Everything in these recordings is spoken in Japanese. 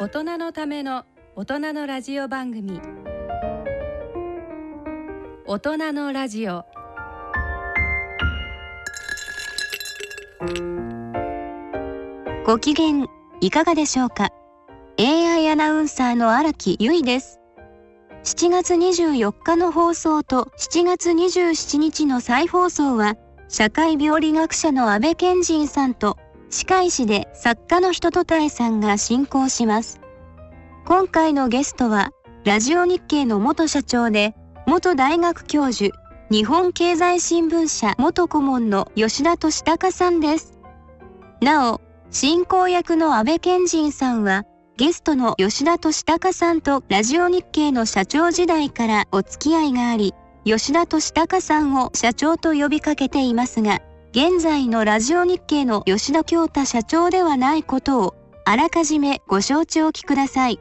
大人のための大人のラジオ番組。大人のラジオ。ご機嫌いかがでしょうか？AI アナウンサーの荒木由衣です。7月24日の放送と7月27日の再放送は社会病理学者の安倍賢人さんと歯科医師で作家の人とたえさんが進行します。今回のゲストはラジオ日経の元社長で元大学教授日本経済新聞社元顧問の吉田俊孝さんです。なお進行役の安倍賢人さんはゲストの吉田俊孝さんとラジオ日経の社長時代からお付き合いがあり吉田俊孝さんを社長と呼びかけていますが現在のラジオ日経の吉田京太社長ではないことをあらかじめご承知おきください。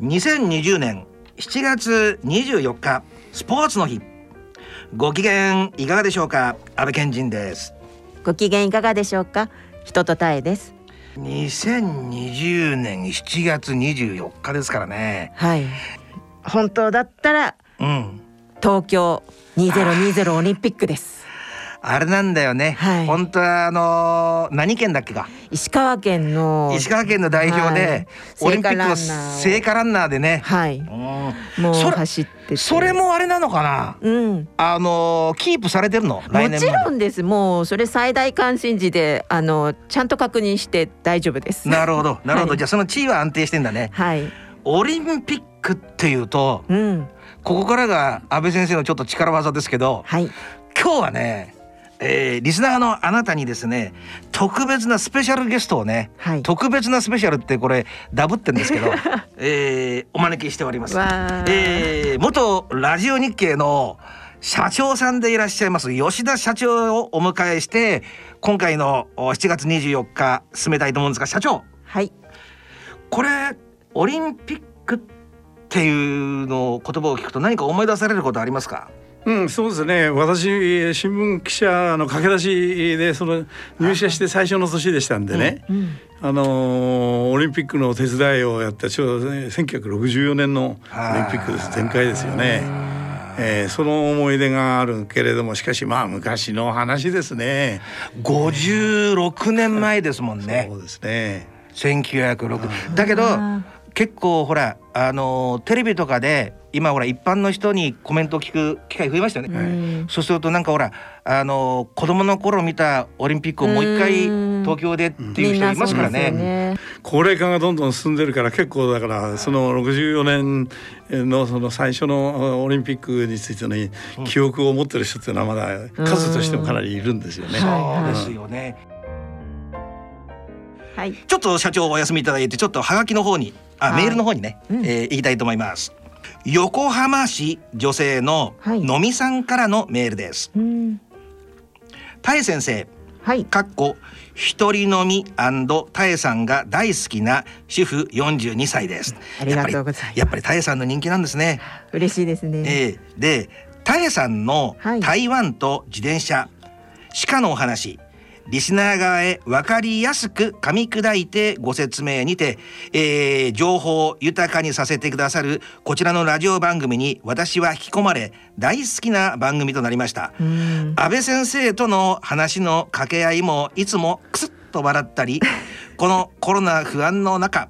2020年7月24日スポーツの日。ご機嫌いかがでしょうか？安倍賢人です。ご機嫌いかがでしょうか？人とたえです。2020年7月24日ですからね。はい。本当だったらうん東京2020オリンピックです。あれなんだよね、はい。本当はあのー何県だっけか石川県の石川県の代表で、はい。オリンピックの聖火ランナーでね、はい。うん。もうそれ走ってて。それもあれなのかな？うん。あのーキープされてるの？来もちろんです。もうそれ最大関心事であのちゃんと確認して大丈夫です。なるほど。なるほど、はい。じゃあその地位は安定してんだね。はい。オリンピックっていうとうんここからが安倍先生のちょっと力技ですけどはい。今日はね、えーリスナーのあなたにですね特別なスペシャルゲストをねはい。特別なスペシャルってこれダブってんですけど、えーお招きしております。えー元ラジオ日経の社長さんでいらっしゃいます吉田社長をお迎えして今回のお7月24日進めたいと思うんですが社長。はい。これオリンピックっていうの言葉を聞くと何か思い出されることありますか？うん、そうですね。私新聞記者の駆け出しでその入社して最初の年でしたんでね。うんあのーオリンピックの手伝いをやったちょうどね1964年のオリンピックです前回ですよね。えーその思い出があるけれどもしかしまあ昔の話ですね。56年前ですもんねそうですね。1906だけど結構ほらあのーテレビとかで今ほら一般の人にコメントを聞く機会増えましたよね、うん。そうするとなんかほらあのー子供の頃見たオリンピックをもう一回うん。東京でっていう人いますからみんなそうですよね。ね高齢化がどんどん進んでるから結構だからその64年のその最初のオリンピックについての記憶を持ってる人っていうのはまだ数としてもかなりいるんですよね。はい。そうですよね、はい。ちょっと社長お休みいただいてちょっとハガキの方にあ、はい。メールの方にね、うん。えー行きたいと思います。横浜市女性のはい。のみさんからのメールです。うん。たえ先生。はい。かっこ一人飲みたえさんが大好きな主婦42歳です。ありがとうございます。やっぱりたえさんの人気なんですね。嬉しいですね、ええでたえさんのはい。台湾と自転車、鹿のお話リスナー側へ分かりやすく噛み砕いてご説明にて、えー情報を豊かにさせてくださるこちらのラジオ番組に私は引き込まれ大好きな番組となりました。うん安倍先生との話の掛け合いもいつもクスッと笑ったりこのコロナ不安の中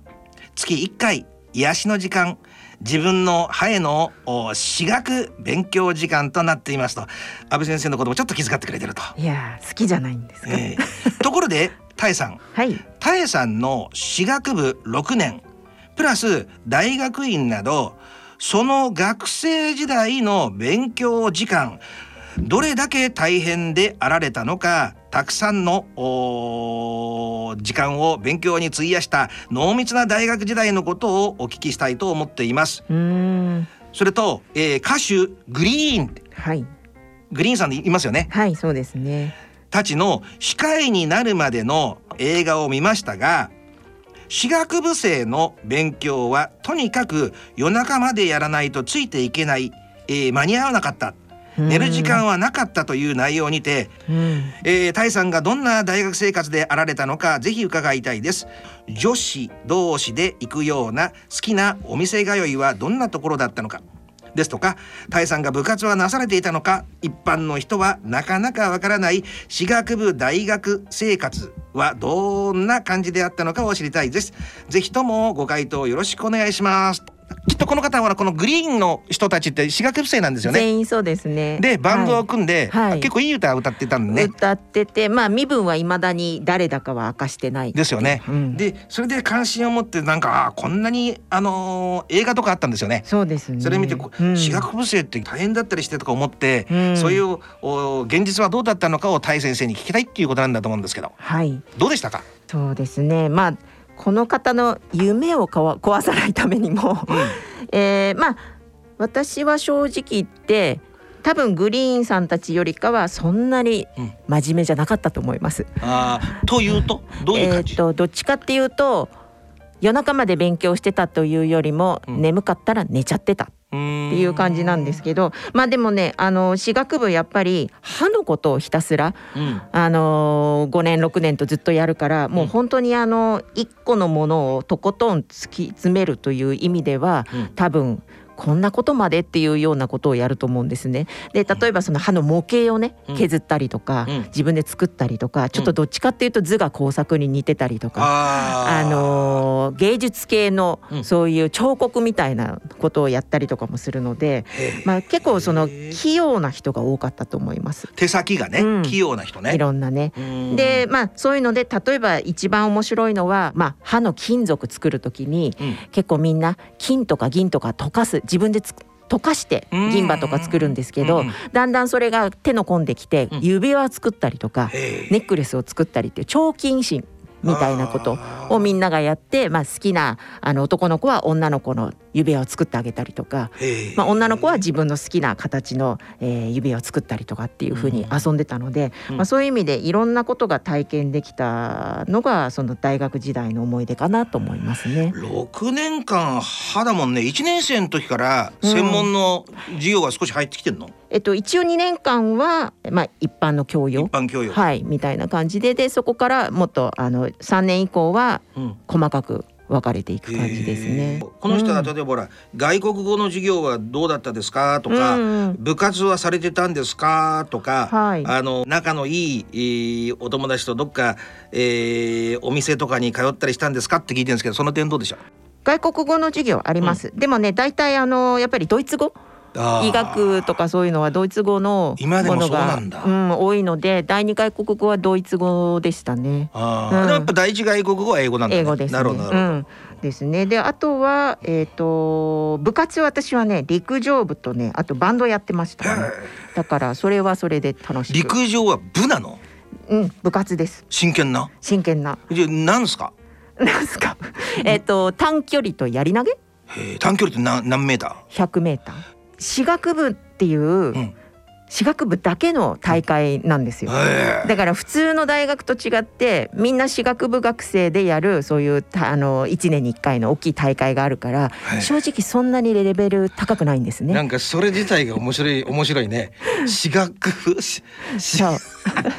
月1回癒しの時間自分の歯へのお私学勉強時間となっていますと。安倍先生のこともちょっと気遣ってくれてると。いやー好きじゃないんですか、えーところでたえさん。はい。たえさんの私学部6年。プラス大学院などその学生時代の勉強時間。どれだけ大変であられたのかたくさんの時間を勉強に費やした濃密な大学時代のことをお聞きしたいと思っています。それと、えー歌手グリーン。はい。グリーンさんでいますよね。はいそうですね。たちの歯科医になるまでの映画を見ましたが歯学部生の勉強はとにかく夜中までやらないとついていけない、えー間に合わなかった。うん寝る時間はなかったという内容にて、うん。えー、タイさんがどんな大学生活であられたのかぜひ伺いたいです。女子同士で行くような好きなお店通いはどんなところだったのか。ですとかタイさんが部活はなされていたのか。一般の人はなかなかわからない。私学部大学生活はどんな感じであったのかを知りたいです。ぜひともご回答よろしくお願いしますきっとこの方はこのグリーンの人たちって私学部生なんですよね全員そうですね。でバンドをは組んで、はい結構いい歌を歌ってたんでね歌ってて、まあ身分は未だに誰だかは明かしてない。ですよね。うんでそれで関心を持ってなんかあーこんなにあのー映画とかあったんですよね。そうですね。それ見て私学部生って大変だったりしてとか思って、うんそういうお現実はどうだったのかをタイ先生に聞きたいっていうことなんだと思うんですけどはい。どうでしたか、そうですね。まあこの方の夢をかわ壊さないためにも、えーまあ私は正直言って多分グリーンさんたちよりかはそんなにうん。真面目じゃなかったと思います。あーというと？どういうえっ、感じ、とどっちかっていうと夜中まで勉強してたというよりも、うん。眠かったら寝ちゃってたっていう感じなんですけどまあでもねあの私学部やっぱり歯のことをひたすらうん。あの5年6年とずっとやるからもう本当にあの1個のものをとことん突き詰めるという意味ではうん。多分こんなことまでっていうようなことをやると思うんですね。で例えばその歯の模型をねうん削ったりとか、うん自分で作ったりとかちょっとどっちかっていうと図が工作に似てたりとか。あーあのー芸術系のうんそういう彫刻みたいなことをやったりとかもするので、へーまあ、結構その器用な人が多かったと思います。手先がね、うん器用な人ね。いろんなね。うんでまあそういうので例えば一番面白いのは、まあ、歯の金属作る時にうん結構みんな金とか銀とか溶かす自分でつ溶かして銀歯とか作るんですけど、だんだんそれが手の込んできてうん。指輪を作ったりとか、ネックレスを作ったりっていう超金心みたいなことをみんながやって、まあ、好きなあの男の子は女の子の指輪を作ってあげたりとか、まあ、女の子は自分の好きな形の、えー指輪を作ったりとかっていう風に遊んでたので、うん。まあ、そういう意味でいろんなことが体験できたのがその大学時代の思い出かなと思いますね。6年間歯だもんね。1年生の時から専門の授業が少し入ってきてんの、えっと、一応2年間は、まあ、一般の教一養般教養、はいみたいな感じで。でそこからもっとあの3年以降はうん。細かく分かれていく感じですね。この人はうん例えばほら、外国語の授業はどうだったですか？とか、うん部活はされてたんですか？とか、はい。あの仲のいい、えーお友達とどっか、えーお店とかに通ったりしたんですか？って聞いてるんですけどその点どうでしょう外国語の授業あります、でもね大体あのやっぱりドイツ語医学とかそういうのはドイツ語の今でもものがそうなん多いので第二外国語はドイツ語でしたね。あー、うんやっぱ第一外国語は英語なんだね英語ですね。なるほどうん、ですね。であとはえっ、と部活私はね陸上部とねあとバンドやってました、ね。だからそれはそれで楽しく。陸上は部なの？うん部活です。真剣な？真剣な。じゃあなんすか？なんすか？えっと短距離とやり投げ？短距離って何何メータ100メーター。私学部っていう、ん。私学部だけの大会なんですよ。だから普通の大学と違ってみんな私学部学生でやるそういうあの1年に1回の大きい大会があるから、はい正直そんなにレベル高くないんですね。なんかそれ自体が面白い面白いね。私学部しそう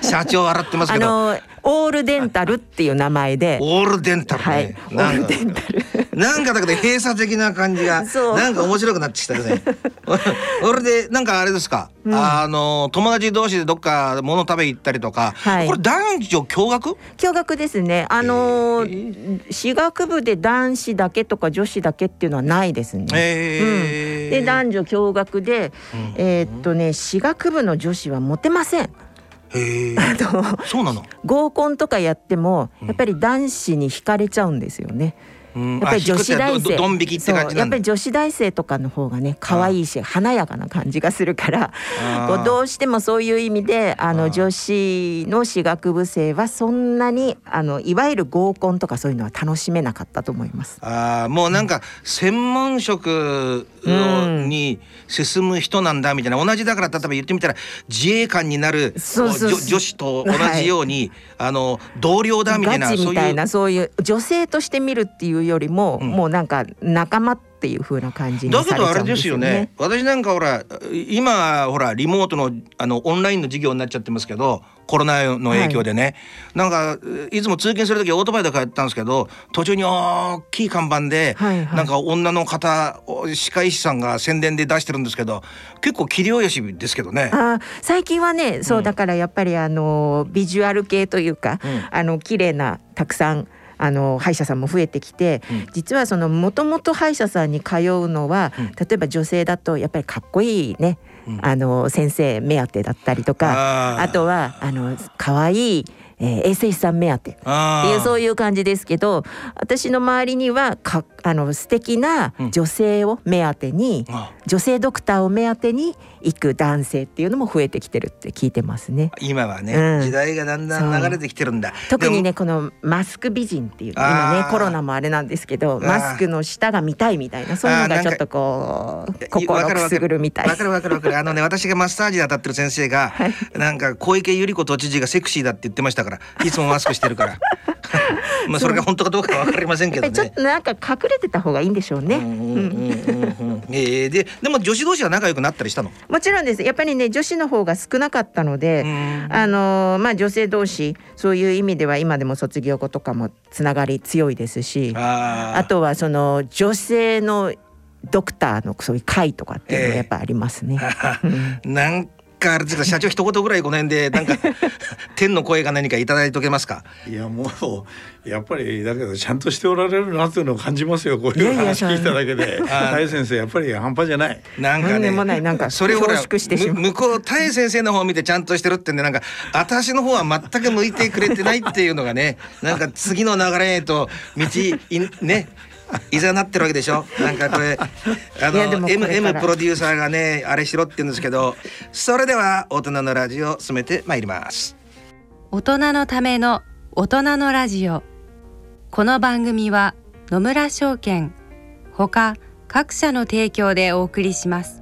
社長笑ってますけど、あのオールデンタルっていう名前で、オールデンタルね。はい、オールデンタル。なんかだけど閉鎖的な感じがなんか面白くなってきたよね。俺でなんかあれですか、うんあの友達同士でどっか物食べ行ったりとか、はいこれ男女共学？共学ですね。あのへー私学部で男子だけとか女子だけっていうのはないですね。えーで男女共学で、うんえーっとね私学部の女子はモテません。へー あのそうなの？合コンとかやってもやっぱり男子に惹かれちゃうんですよね。うんやっぱり女子大生。どどん引きって感じやっぱり。女子大生とかの方がね可愛いし華やかな感じがするからこうどうしてもそういう意味であの女子の私学部生はそんなにあのいわゆる合コンとかそういうのは楽しめなかったと思います。ああもうなんか専門職に進む人なんだみたいな。同じだから例えば言ってみたら自衛官になるそうそう女女子と同じように、あの同僚だみたいなガチみたいそういう。なそういう女性として見るっていうよりも、うん。もうなんか仲間っていう風な感じにだけどあれされちゃうんですよね。私なんかほら今ほらリモートのあのオンラインの授業になっちゃってますけどコロナの影響でね、なんかいつも通勤する時オートバイで帰ったんですけど途中に大きい看板で、はいはい。なんか女の方歯科医師さんが宣伝で出してるんですけど結構器量よしですけどね。最近はねそううん。だからやっぱりあのビジュアル系というか、うん。あの綺麗なたくさんあの歯医者さんも増えてきて、うん。実はそのもともと歯医者さんに通うのは、うん。例えば女性だとやっぱりかっこいいね、うんあの先生目当てだったりとかあとはあの可愛いえー衛生士さん目当てっていうそういう感じですけど私の周りにはかあの素敵な女性を目当てに、あ。女性ドクターを目当てに行く男性っていうのも増えてきてるって聞いてますね。今はね、うん。時代がだんだん流れてきてるんだ。特にでねこのマスク美人っていう今ねコロナもあれなんですけどマスクの下が見たいみたいなそういうのがちょっとこうも心くすぐるみたいわかるわかるわかるあのね私がマッサージで当たってる先生が、なんか小池百合子都知事がセクシーだって言ってましたからいつもマスクしてるから。まあそれが本当かどうかは分かりませんけどやっぱりちょっね。となんか隠れてた方がいいんでしょうね。えーででも女子同士は仲良くなったりしたの？もちろんです。やっぱりね女子の方が少なかったので、うん。あのまあ女性同士そういう意味では今でも卒業後とかもつながり強いですしあとはその女性のドクターのそういう会とかっていうのはやっぱありますね。うん。なんかあれですか社長一言ぐらいこの辺でなんか天の声が何かいただいておけますか。いやもうやっぱりだけどちゃんとしておられるなっていうのを感じますよこういう話聞いただけで大先生やっぱり半端じゃないなんかねもないなんかそれをほら恐縮して向こうタエ先生の方を見てちゃんとしてるってんでなんか私の方は全く向いてくれてないっていうのがねなんか次の流れへと道いねいざなってるわけでしょ？なんかこれあのこれから。MM プロデューサーがねあれしろって言うんですけどそれでは大人のラジオ進めてまいります。大人のための大人のラジオ。この番組は野村証券ほか各社の提供でお送りします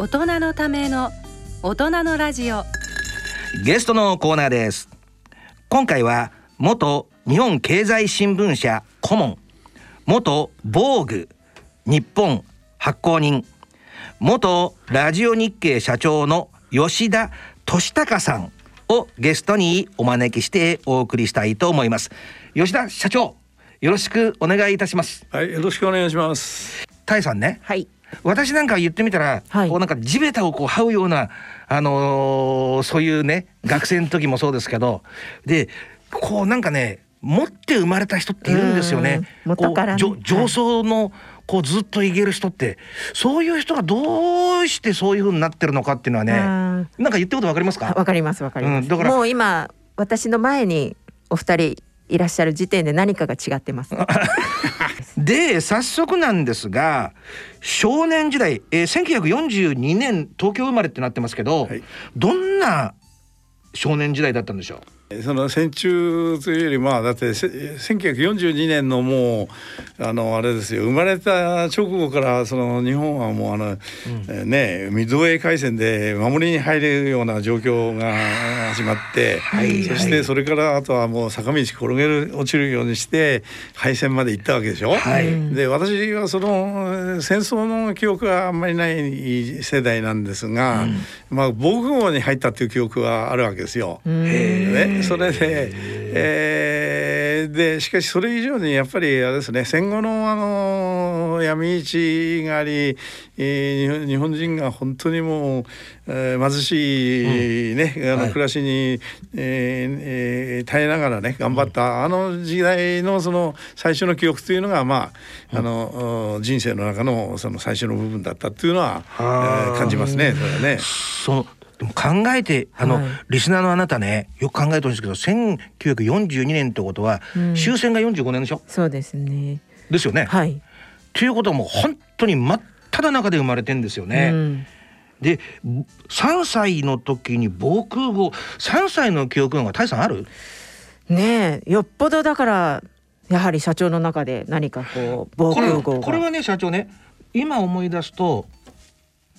大人のための大人のラジオ。うゲストのコーナーです。今回は元日本経済新聞社顧問元防具日本発行人元ラジオ日経社長の吉田俊孝さんをゲストにお招きしてお送りしたいと思います。吉田社長よろしくお願いいたします。はいよろしくお願いします。タイさんね。はい私なんか言ってみたら、はい。こうなんか地べたをこう這うようなあのーそういうね学生の時もそうですけどでこうなんかね持って生まれた人っているんですよね。うこう上層のこうずっといける人ってそういう人がどうしてそういう風になってるのかっていうのはねあなんか言ってることわかりますか？わかりますわかります、うんだから。もう今私の前にお二人いらっしゃる時点で何かが違ってます で早速なんですが少年時代、えー、1942年東京生まれってなってますけど、はい。どんな少年時代だったんでしょう？その戦中というよりまあだって1942年のもうあのあれですよ。生まれた直後からその日本はもうあの、うん、えねミッドウェー海戦で守りに入れるような状況が始まって、はい、そしてそれからあとはもう坂道転げる落ちるようにして敗戦まで行ったわけでしょ？はい、で私はその戦争の記憶はあんまりない世代なんですが、うん、まあ防空壕に入ったっていう記憶はあるわけですよ。ねそれで、えー、でしかしそれ以上にやっぱりあれですね戦後のあの闇市があり、えー、日本人が本当にもう、えー、貧しいね、うん、あの暮らしに、はい、えー、えー、耐えながらね頑張った、うん、あの時代のその最初の記憶というのがまあ、あの人生の中のその最初の部分だったっていうのは、えー、感じますねそれはね。そでも考えてあの、はい、リスナーのあなたねよく考えてほしいんですけど1942年ってことは、うん、終戦が45年でしょ？そうですね。ですよね。はい、ということはもう本当に真っ只中で生まれてんですよね。うん。で3歳の時に防空壕3歳の記憶が大さんある？ねえよっぽどだからやはり社長の中で何かこう防空壕これはね社長ね今思い出すと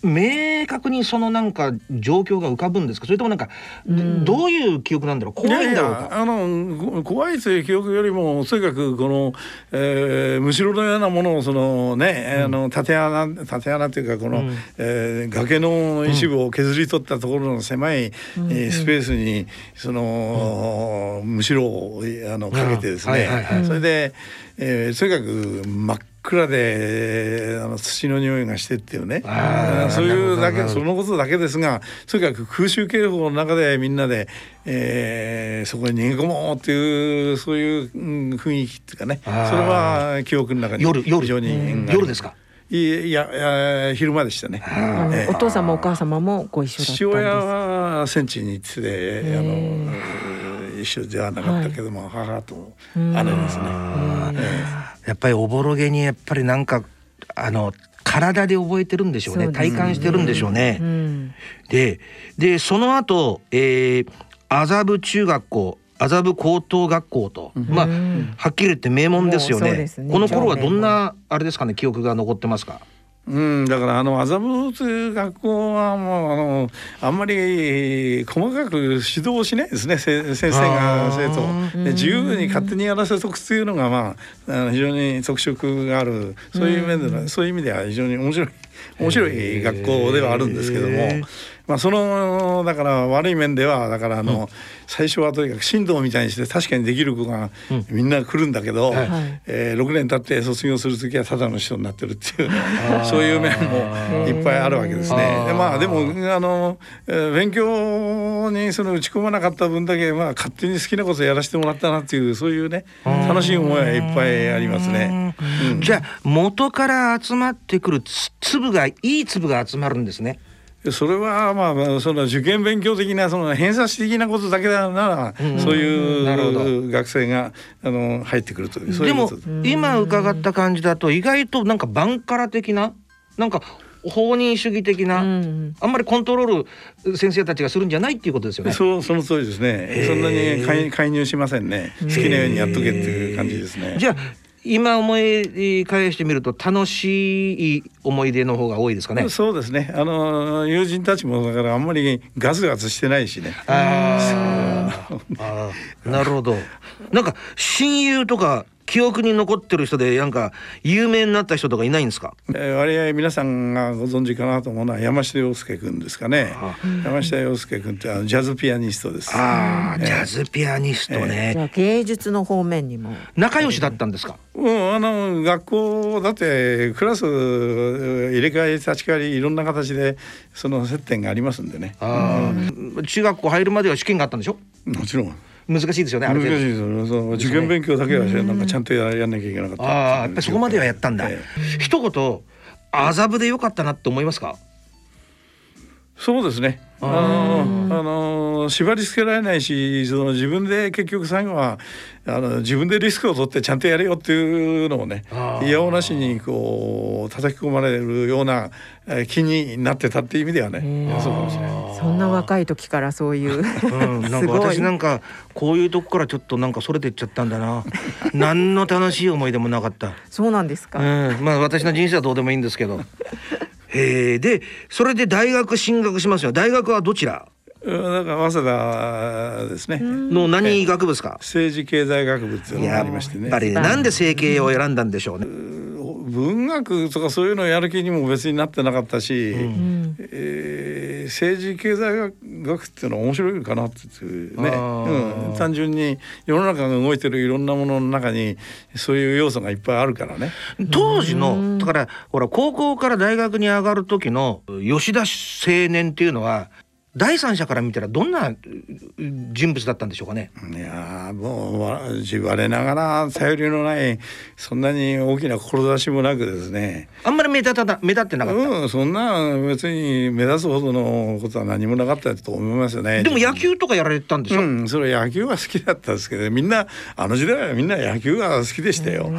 明確にそのなんか状況が浮かぶんですか？それともなんか、うん、どういう記憶なんだろう？怖いんだろうか？あの怖いという記憶よりもとにかくこの、えー、むしろのようなものをそのね、うん、あの縦穴縦穴というかこの、うん、えー、崖の一部を削り取ったところの狭い、うん、えー、スペースにその、むしろをあのかけてですね、はいはいはい、それで、えー、とにかく真っ暗であの土の匂いがしてっていうね。そういうだけそのことだけですがとにかく空襲警報の中でみんなで、えー、そこに逃げ込もうっていうそういう、雰囲気っていうかね。それは記憶の中に夜夜。非常に夜ですか？いやいや昼間でしたね、えー、お父様お母様もご一緒だったんです。父親は戦地に行っててあの一緒ではなかったけども、はい、母と姉ですね、やっぱりおぼろげにやっぱりなんかあの体で覚えてるんでしょうね、ね、体感してるんでしょうね。うん、ででその後、えー、麻布中学校麻布高等学校と、うん、まあはっきり言って名門ですよね。ねこの頃はどんなあれですかね記憶が残ってますか？うん、だからあの麻布という学校はもうあのあんまり細かく指導しないですね。先生が生徒で自由に勝手にやらせとくっていうのがまああの非常に特色があるそういう面でそういう意味では非常に面白い面白い学校ではあるんですけども。まあ、そのだから悪い面ではだからあの、うん、最初はとにかく神道みたいにして確かにできる子がみんな来るんだけど、うん、えー、6年経って卒業する時はただの人になってるっていうそういう面もいっぱいあるわけですね。でまあでもあの、えー、勉強にその打ち込まなかった分だけ、まあ、勝手に好きなことやらせてもらったなっていうそういうね楽しい思いはいっぱいありますね。うん、じゃあ元から集まってくる粒がいい粒が集まるんですね。それはまあその受験勉強的なその偏差値的なことだけなら、うん、そういう学生があの入ってくるというでも今伺った感じだと意外となんかバンカラ的ななんか放任主義的な、うん、あんまりコントロール先生たちがするんじゃないっていうことですよね。そうその通りですね。そんなに介入しませんね。好きなようにやっとけっていう感じですね。じゃあ今思い返してみると楽しい思い出の方が多いですかね。そうですね。あの友人たちもだからあんまりガツガツしてないしね。ああ、なるほど。なんか親友とか記憶に残ってる人でなんか有名になった人とかいないんですか、えー、割合皆さんがご存知かなと思うのは山下洋介君ですかね。山下洋介君ってあのジャズピアニストです。ああ、えー、ジャズピアニストね、えー、芸術の方面にも。仲良しだったんですか、うん、あの学校だってクラス入れ替え立ち替わりいろんな形でその接点がありますんでね、うん、中学校入るまでは試験があったんでしょ？もちろん難しいですよね難しいですそ受験勉強だけはなんかちゃんとややんなきゃいけなかったああやっぱりそこまではやったんだ、えー、一言麻布でよかったなって思いますか？そうですね。あのあの縛り付けられないしその自分で結局最後はあの自分でリスクを取ってちゃんとやれよっていうのをねいやおなしにこう叩き込まれるような気になってたっていう意味ではねそうかもしれないそんな若い時からそういう、うん、なんか私なんかこういうとこからちょっとなんかそれてっちゃったんだな。何の楽しい思い出もなかった。そうなんですか、うん、まあ私の人生はどうでもいいんですけどへえでそれで大学進学しますよ大学はどちら？だから早稲田ですね。の何学部ですか？政治経済学部っていうのがありましてね。やっぱりなんで政経を選んだんでしょうね。文学とかそういうのをやる気にも別になってなかったし、うん、えー、政治経済学っていうのは面白いかなっていうね、うん、単純に世の中が動いてるいろんなものの中にそういう要素がいっぱいあるからね。当時のだからほら高校から大学に上がる時の吉田青年っていうのは第三者から見たらどんな人物だったんでしょうかね。いやもう言われながら頼りのないそんなに大きな志もなくですね。あんまり目立た目立ってなかった。うん、そんな別に目立つほどのことは何もなかったと思いますよね。でも野球とかやられてたんでしょ。うん、それ野球は好きだったんですけど、みんなあの時代はみんな野球が好きでしたよ。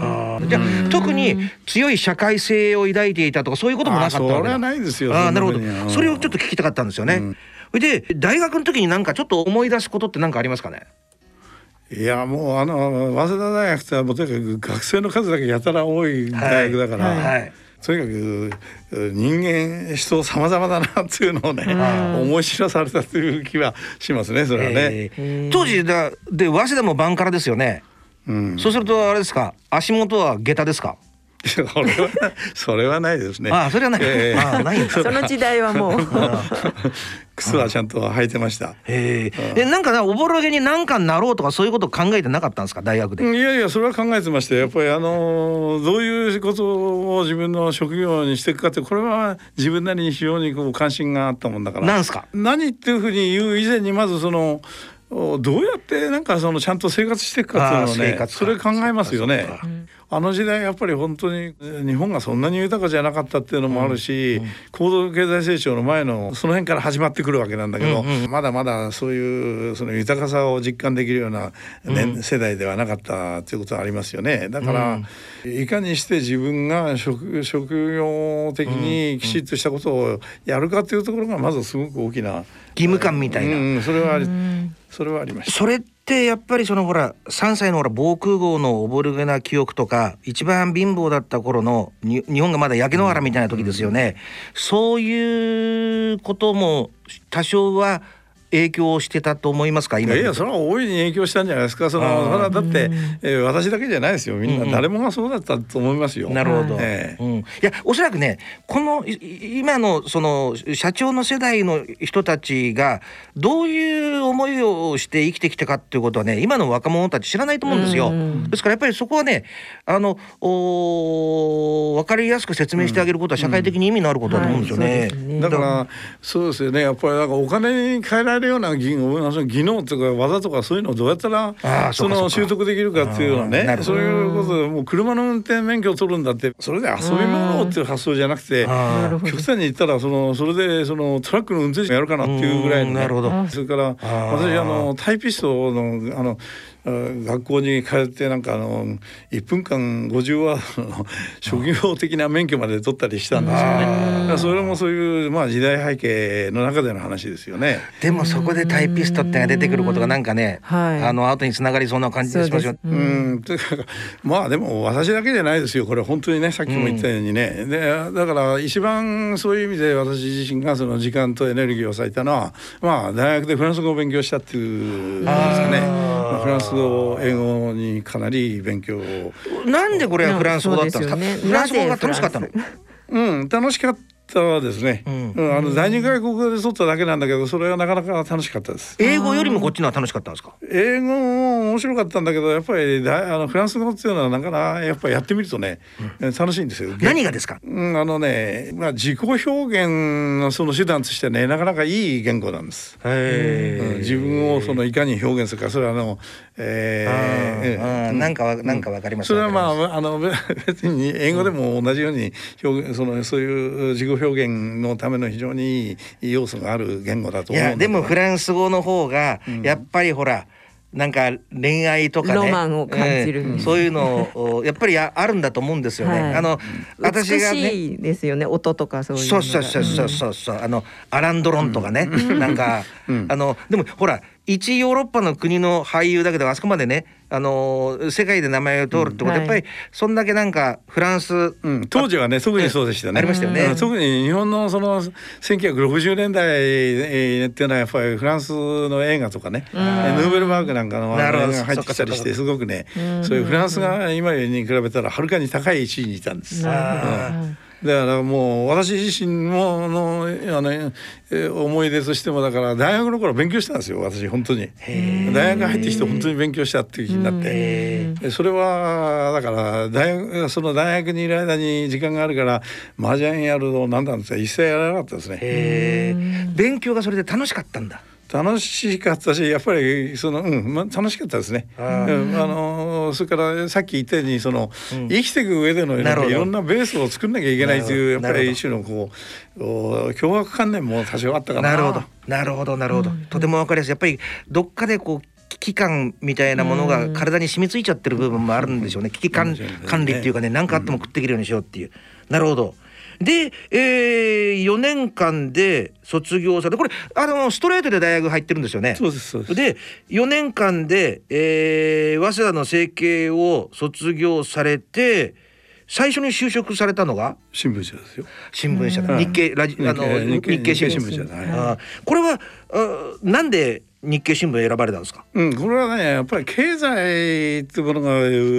じゃあ特に強い社会性を抱いていたとかそういうこともなかったわけだ。それはないですよ。あなるほど。それをちょっと聞きたかったんですよね。うんで大学の時になんかちょっと思い出すことって何かありますかね？いやもうあの早稲田大学ってもうとにかく学生の数だけやたら多い大学だから、はい。はい、とにかく人間人様々だなっていうのをね、思い知らされたという気はしますねそれはね。えー、当時だで早稲田もバンカラですよね。うん、そうするとあれですか？足元は下駄ですか？それはそれはないですね。あそれはない。えー、あない その時代はもう 靴はちゃんと履いてました。へえ。なんかおぼろげに何かになろうとかそういうこと考えてなかったんですか？大学で。いやいやそれは考えてましたやっぱりあのどういうことを自分の職業にしていくかってこれは自分なりに非常にこう関心があったもんだから。なんですか？何っていうふうに言う以前にまずその。どうやってなんかそのちゃんと生活していくかっていうのをねそれ考えますよね。あの時代やっぱり本当に日本がそんなに豊かじゃなかったっていうのもあるし、うんうん、高度経済成長の前のその辺から始まってくるわけなんだけど、うんうん、まだまだそういうその豊かさを実感できるような年、うん、世代ではなかったということはありますよね。だから、いかにして自分が職職業的にきちっとしたことをやるかっていうところがまずすごく大きな義務感みたいな、それはそれはありました。それってやっぱりそのほら3歳のほら防空壕のおぼろげな記憶とか一番貧乏だった頃の日本がまだ焼け野原みたいな時ですよね、そういうことも多少は影響してたと思いますか？今。いやそれは大いに影響したんじゃないですか？そのそれはだって、えー、私だけじゃないですよ。みんな誰もがそうだったと思いますよ。なるほど、えー、うん、いやおそらくねこの今のその社長の世代の人たちがどういう思いをして生きてきたかっていうことはね今の若者たち知らないと思うんですよ。ですからやっぱりそこはねあのお分かりやすく説明してあげることは社会的に意味のあることだと思うんですよね。はい。ね。だからそうですよね。やっぱりなんかお金に変えられるような技技能とか技とかそういうのをどうやったらその習得できるかっていうのはねそういうことでもう車の運転免許を取るんだって。それで遊び物っていう発想じゃなくて極端に言ったらそのそれでそのトラックの運転手やるかなっていうぐらいの、ね、それから私あのタイピストのあの学校に通ってなんかあの1分間50ワードの職業的な免許まで取ったりしたんですよね。それもそういうまあ時代背景の中での話ですよね。でもそこでタイピストってが出てくることがなんかね、あの後につながりそうな感じがしますよ。うん、というかまあでも私だけじゃないですよ。これ本当にねさっきも言ったようにね。うん、でだから一番そういう意味で私自身がその時間とエネルギーを割いたのはまあ大学でフランス語を勉強したっていうんですかね。フランス語英語にかなり勉強を。なんでこれはフランス語だったんですか、ね、フランス語が楽しかったの？うん楽しかっはですね、うん、あの第二外国語で取っただけなんだけどそれはなかなか楽しかったです。英語よりもこっちのは楽しかったんですか？英語も面白かったんだけどやっぱりだあのフランス語っていうのはなかなかやっぱりやってみるとね、うん、楽しいんですよ。何がですか、うん、あのね、まあ、自己表現のその手段としてねなかなかいい言語なんです、うん、自分をそのいかに表現するかそれはあのえー、うん、なんかわなんかわかりますそれはまああの別に英語でも同じように表現そのそういう自己表表現のための非常にいい要素がある言語だといやでもフランス語の方がやっぱりほら、なんか恋愛とかね。ロマンを感じる、えーそういうのをやっぱりああるんだと思うんですよね。はい。あの私がね美しいですよね音とかそういうそうそうそうそうそうそう、あのアランドロンとかね、なんか、あのでもほら一ヨーロッパの国の俳優だけどあそこまでねあの世界で名前を通るってことは、うんやっぱりそんだけなんかフランス、うん、当時はね特にそうでしたね。ありましたよね。うん。特に日本のその1960年代えーっていうのはやっぱりフランスの映画とかね、えーヌーベルバーグなんかの映画が入ってきたりしてすごくね、んそういうフランスが今に比べたらはるかに高い位置にいたんです。だからもう私自身ものあの、えー思い出としてもだから大学の頃勉強したんですよ私本当に。大学入ってきて本当に勉強したっていう気になって。でそれはだから大学その大学にいる間に時間があるから麻雀やるのなんです一切やらなかったですね。えー。勉強がそれで楽しかったんだ。楽しかったしやっぱりそのうん、まあ、楽しかったですね。うんあのそれからさっき言ったようにその、うん。生きていく上でのいろんなベースを作んなきゃいけないというやっぱり一種のこうお脅迫観念も多少あったかな。なるほど。なるほど。なるほど、とてもわかりやすい。やっぱりどっかでこう危機感みたいなものが体に染みついちゃってる部分もあるんでしょうね。危機感うん管理っていうかね何かあっても食っていけるようにしようっていう、なるほどで、えー、4年間で卒業されてこれあのストレートで大学入ってるんですよね。そうですそうです。で4年間で、えー、早稲田の整形を卒業されて最初に就職されたのが？新聞社ですよ。新聞社日経ラジあの日経新聞社はいこれはあなんで日経新聞選ばれたんですか？うん、これはねやっぱり経済っていうものが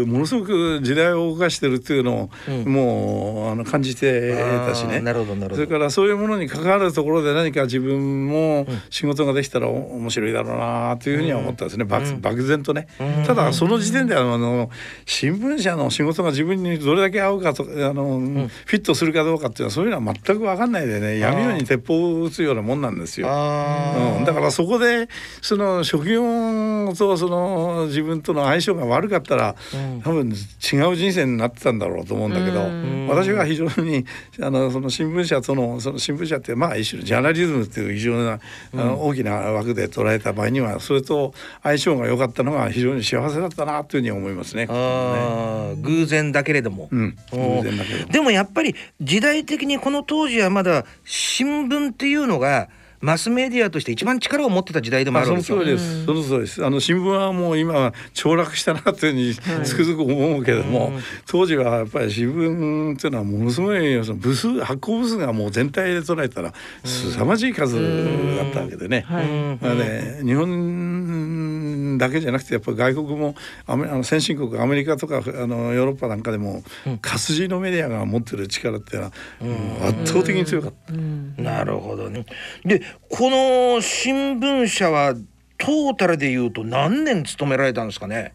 ものすごく時代を動かしてるっていうのを、うん。もうあの感じてたしね。なるほどなるほど。それからそういうものに関わるところで何か自分も仕事ができたら面白いだろうなというふうには思ったんですね、漠漠然とね、うん。ただその時点であの新聞社の仕事が自分にどれだけ合うかとあの、フィットするかどうかっていうのはそういうのは全く分かんないでね闇夜に鉄砲を撃つようなもんなんですよ。あうん、だからそこでその職業とその自分との相性が悪かったら、多分違う人生になってたんだろうと思うんだけど、私は非常にあのその新聞社とのその新聞社ってまあ一種のジャーナリズムっていう非常な、あの大きな枠で捉えた場合にはそれと相性が良かったのが非常に幸せだったなというふうに思いますね。偶然だけれども、うん、お偶然だけど。でもやっぱり時代的にこの当時はまだ新聞っていうのがマスメディアとして一番力を持ってた時代でもああるわけですよ。その通りです。その通りです。あの新聞はもう今は凋落したなというふうにつくづく思うけども、当時はやっぱり新聞っていうのはものすごいその部数発行部数がもう全体で捉えたら凄まじい数だったわけでね。まあね日本だけじゃなくてやっぱり外国もアメあの先進国アメリカとかあのヨーロッパなんかでも活字のメディアが持ってる力っていうのはもう圧倒的に強かった。なるほどね。でこの新聞社はトータルでいうと何年勤められたんですかね？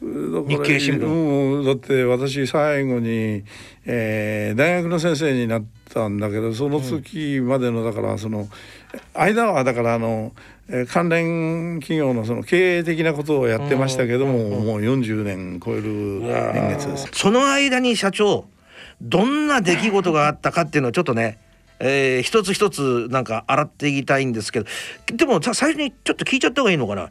日経新聞うん、だって私最後に、えー大学の先生になったんだけどその時までのだからその間はだからあの、えー関連企業のその経営的なことをやってましたけども、もう40年超える年月です。その間に社長どんな出来事があったかっていうのをちょっとね、えー一つ一つなんか洗っていきたいんですけどでもさ最初にちょっと聞いちゃった方がいいのかな。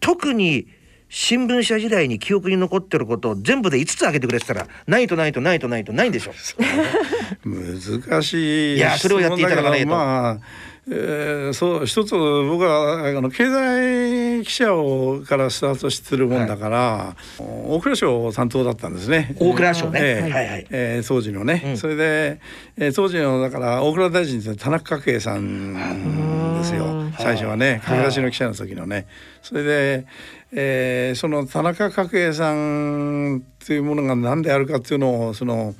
特に新聞社時代に記憶に残ってることを全部で5つ挙げてくれてたらないとないとないとないとないんでしょ。難しいいやそれをやっていただかないと。まあえーそう一つ僕はあの経済記者をからスタートしてるもんだから、大蔵省担当だったんですね。大蔵省ね。えーはいはいえー当時のね、うん。それで、えー当時のだから大蔵大臣って田中角栄さんですよ。最初はね駆け出しの記者の時のね。それで、えーその田中角栄さんっていうものが何であるかっていうのをその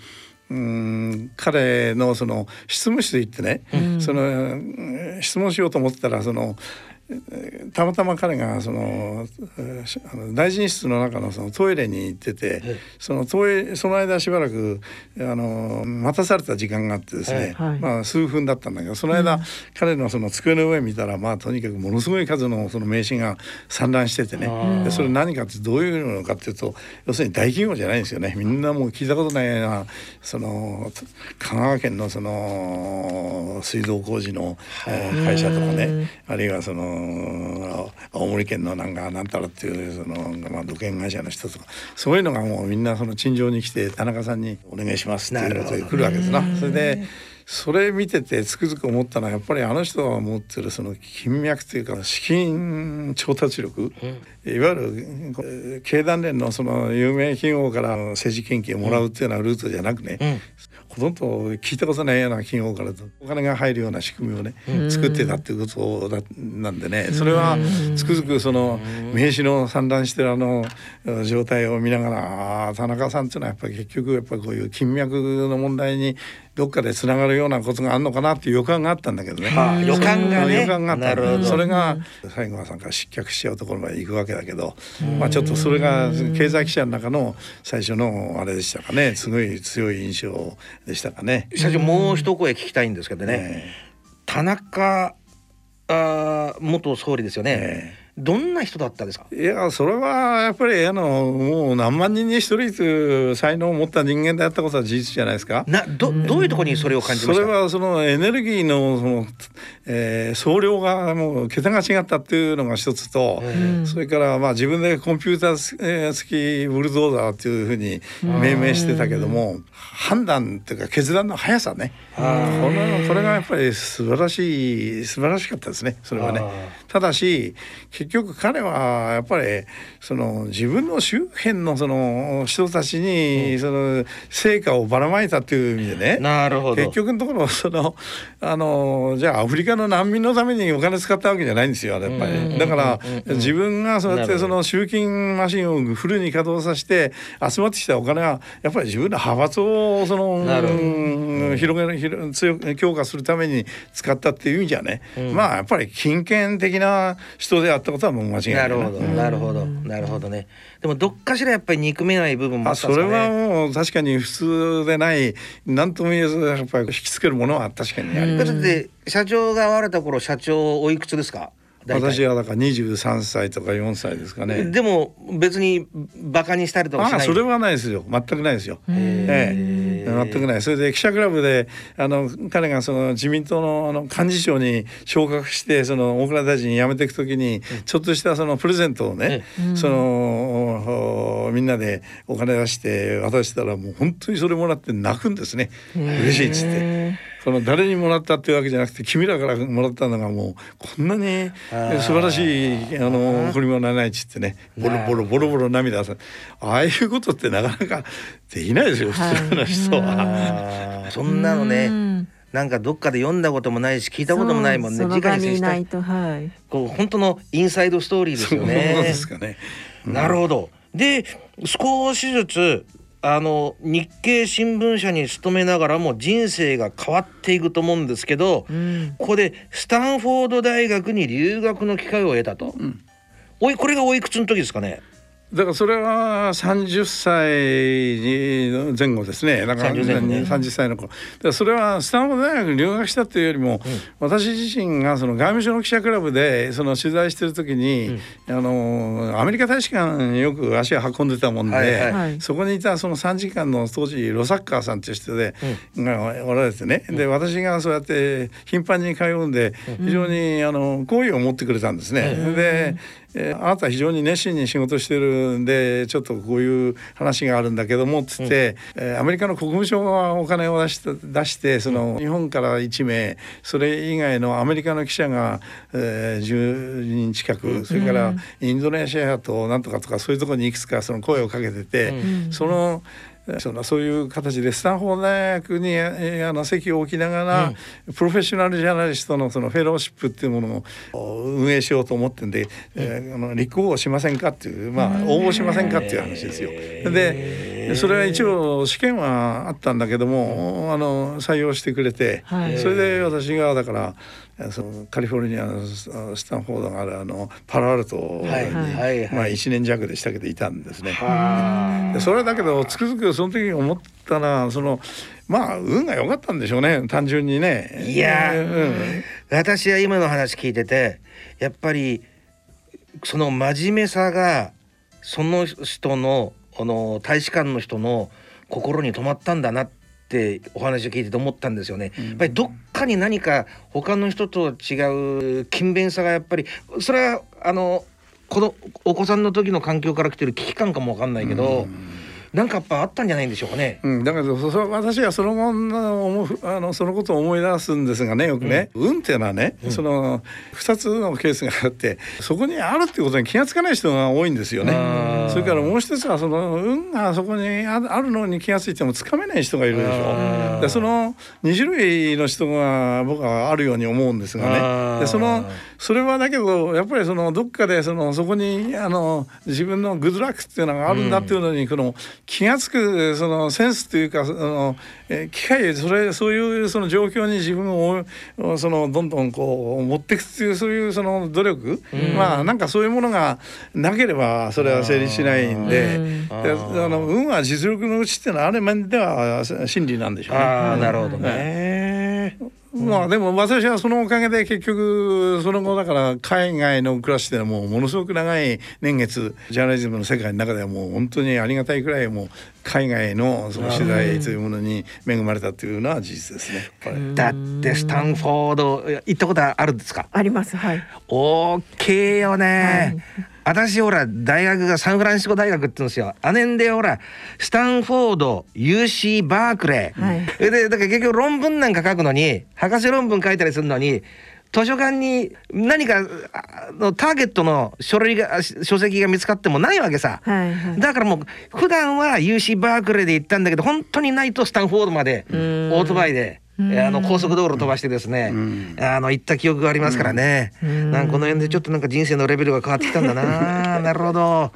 うん彼のその執務室行ってね、そのうん質問しようと思ってたらその、えたまたま彼がその大臣室の中のそのトイレに行ってて、そのトイその間しばらくあの待たされた時間があってですね、はい、まあ数分だったんだけどその間、うん、彼のその机の上見たらまあとにかくものすごい数のその名刺が散乱しててねでそれ何かってどういうのかっていうと要するに大企業じゃないんですよね。みんなもう聞いたことないようなその香川県のその水道工事の、えー、会社とかねあるいはその青森県のなんかなんたらっていうその、まあ、土建会社の人とかそういうのがもうみんなその陳情に来て田中さんにお願いしますっていうことで来るわけですな。それでそれ見ててつくづく思ったのはやっぱりあの人が持ってるその金脈というか資金調達力、うん、いわゆる経団連のその有名企業から政治献金をもらうっていうようなルートじゃなくね、うん、ほとんど聞いたことないような企業からお金が入るような仕組みをね作ってたっていうことだなんでねそれはつくづくその名刺の散乱してるあの状態を見ながらあ田中さんっていうのはやっぱり結局やっぱこういう金脈の問題にどっかでつながるようなことがあるのかなっていう予感があったんだけどね。はあ、予感がね。予感があったそれが最後はさんから失脚しちゃうところまで行くわけだけど、まあちょっとそれが経済記者の中の最初のあれでしたかね。すごい強い印象でしたかね。社長もう一声聞きたいんですけどね。田中あ元総理ですよね。どんな人だったですか？いやそれはやっぱりあのもう何万人に一人という才能を持った人間であったことは事実じゃないですか。などどういうところにそれを感じましそれはそのエネルギーのその、えー、総量がもう桁が違ったっていうのが一つと、それからまあ自分でコンピューター付きブルドーザーっていうふうに命名してたけども判断っていうか決断の速さね。これこれがやっぱり素晴らしい素晴らしかったですね。それはね。ただし結局彼はやっぱりその自分の周辺のその人たちにその成果をばらまいたという意味でね、なるほど。結局のところそのあのじゃあアフリカの難民のためにお金使ったわけじゃないんですよやっぱり。だから自分がそうやってその集金マシンをフルに稼働させて集まってきたお金はやっぱり自分の派閥をその広げる広強強化するために使ったっていう意味じゃね、うん、まあやっぱり金権的な人であったことはもう間違いないな。るほど、なるほどなるほどね。でもどっかしらやっぱり憎めない部分もあったんですかね。それはもう確かに普通でない何とも言えずやっぱり引きつけるものは確かにあります、で社長が会われた頃社長おいくつですか？私はだから23歳とか4歳ですかね。でも別にバカにしたりとかそれはないですよ。全くないですよ。ええ。全くないそれで記者クラブであの彼がその自民党のあの幹事長に昇格してその大蔵大臣に辞めていく時にちょっとしたそのプレゼントをね、そのみんなでお金出して渡したらもう本当にそれもらって泣くんですね。嬉しいっつって。その誰にもらったっていうわけじゃなくて君らからもらったのがもうこんなに素晴らしいあの贈り物はないっつってねボロボロボロボロ涙ああいうことってなかなか できないですよ普通の人は。そんなのねなんかどっかで読んだこともないし聞いたこともないもんね。直に接したいと、はい、こう本当のインサイドストーリーですよね。そうですかね。うん、なるほど。で少しずつあの日経新聞社に勤めながらも人生が変わっていくと思うんですけど、うん、ここでスタンフォード大学に留学の機会を得たと、うん、おいこれがおいくつの時ですかね？だからそれは30歳前後ですね。だから 30, 30歳の頃。だそれはスタンフォード大学に留学したというよりも、うん、私自身がその外務省の記者クラブでその取材してる時に、うん、あのアメリカ大使館によく足を運んでたもんで、はいはい、そこにいたその3時間の当時ロサッカーさんという人で、うん、がおられてね、で私がそうやって頻繁に通うんで非常にあの好意を持ってくれたんですね。でえー、あなた非常に熱心に仕事してるんでちょっとこういう話があるんだけどもっつって、うん、えー、アメリカの国務省がお金を出して出してその、日本から1名それ以外のアメリカの記者が、えー、10人近くそれからインドネシアとなんとかとかそういうところにいくつかその声をかけてて、うん、その。そのそういう形でスタンフォード大学にあの席を置きながら、うん、プロフェッショナルジャーナリストのそのフェローシップっていうものを運営しようと思ってんで、うん、えー、あの立候補しませんかっていうまあ応募しませんかっていう話ですよ。でそれは一応試験はあったんだけども、あの採用してくれて、はい、それで私がだからそのカリフォルニアのスタンフォードがあるあのパラアルトに、はいはいはい、まあ1年弱でしたけどいたんですね。でそれだけどつくづくその時に思ったらそのまあ運が良かったんでしょうね単純にね。いや、うん、私は今の話聞いててやっぱりその真面目さがその人のあの大使館の人の心に留まったんだなってお話を聞いてて思ったんですよね。やっぱりどっかに何か他の人と違う勤勉さがやっぱりそれはあのこのお子さんの時の環境から来てる危機感かも分かんないけど。なんかやっぱあったんじゃないんでしょうかね。うん、だけどそ私はその後のあのそのことを思い出すんですがねよくね、うん、運っていうのはね、うん、その2つのケースがあってそこにあるっていうことに気が付かない人が多いんですよね。それからもう一つはその運がそこにあるのに気が付いてもつかめない人がいるでしょ。でその2種類の人が僕はあるように思うんですがね。でそのそれはだけどやっぱりそのどっかでそのそこにあの自分のグッドラックっていうのがあるんだっていうのに、この気が付くそのセンスというかその機械それそういうその状況に自分をそのどんどんこう持っていくっていうそういうその努力、まあなんかそういうものがなければそれは成立しないんでであの運は実力のうちっていうのはある面では真理なんでしょうね。あなるほどね、まあでも私はそのおかげで結局その後だから海外の暮らしでもうものすごく長い年月ジャーナリズムの世界の中ではもう本当にありがたいくらいもう海外のその取材というものに恵まれたというのは事実ですね。だってスタンフォード行ったことあるんですか？あります。はい。大きいよね、はい私ほら大学がサンフランシスコ大学って言うんですよ。あねんでほらスタンフォード UC バークレー、はい、でだから結局論文なんか書くのに博士論文書いたりするのに図書館に何かのターゲットの書類が書籍が見つかってもないわけさ、はいはい、だからもう普段は UC バークレーで行ったんだけど本当にないとスタンフォードまでオートバイで。あの高速道路飛ばしてですね、あの行った記憶がありますからね、なんかこの辺でちょっとなんか人生のレベルが変わってきたんだな。なるほど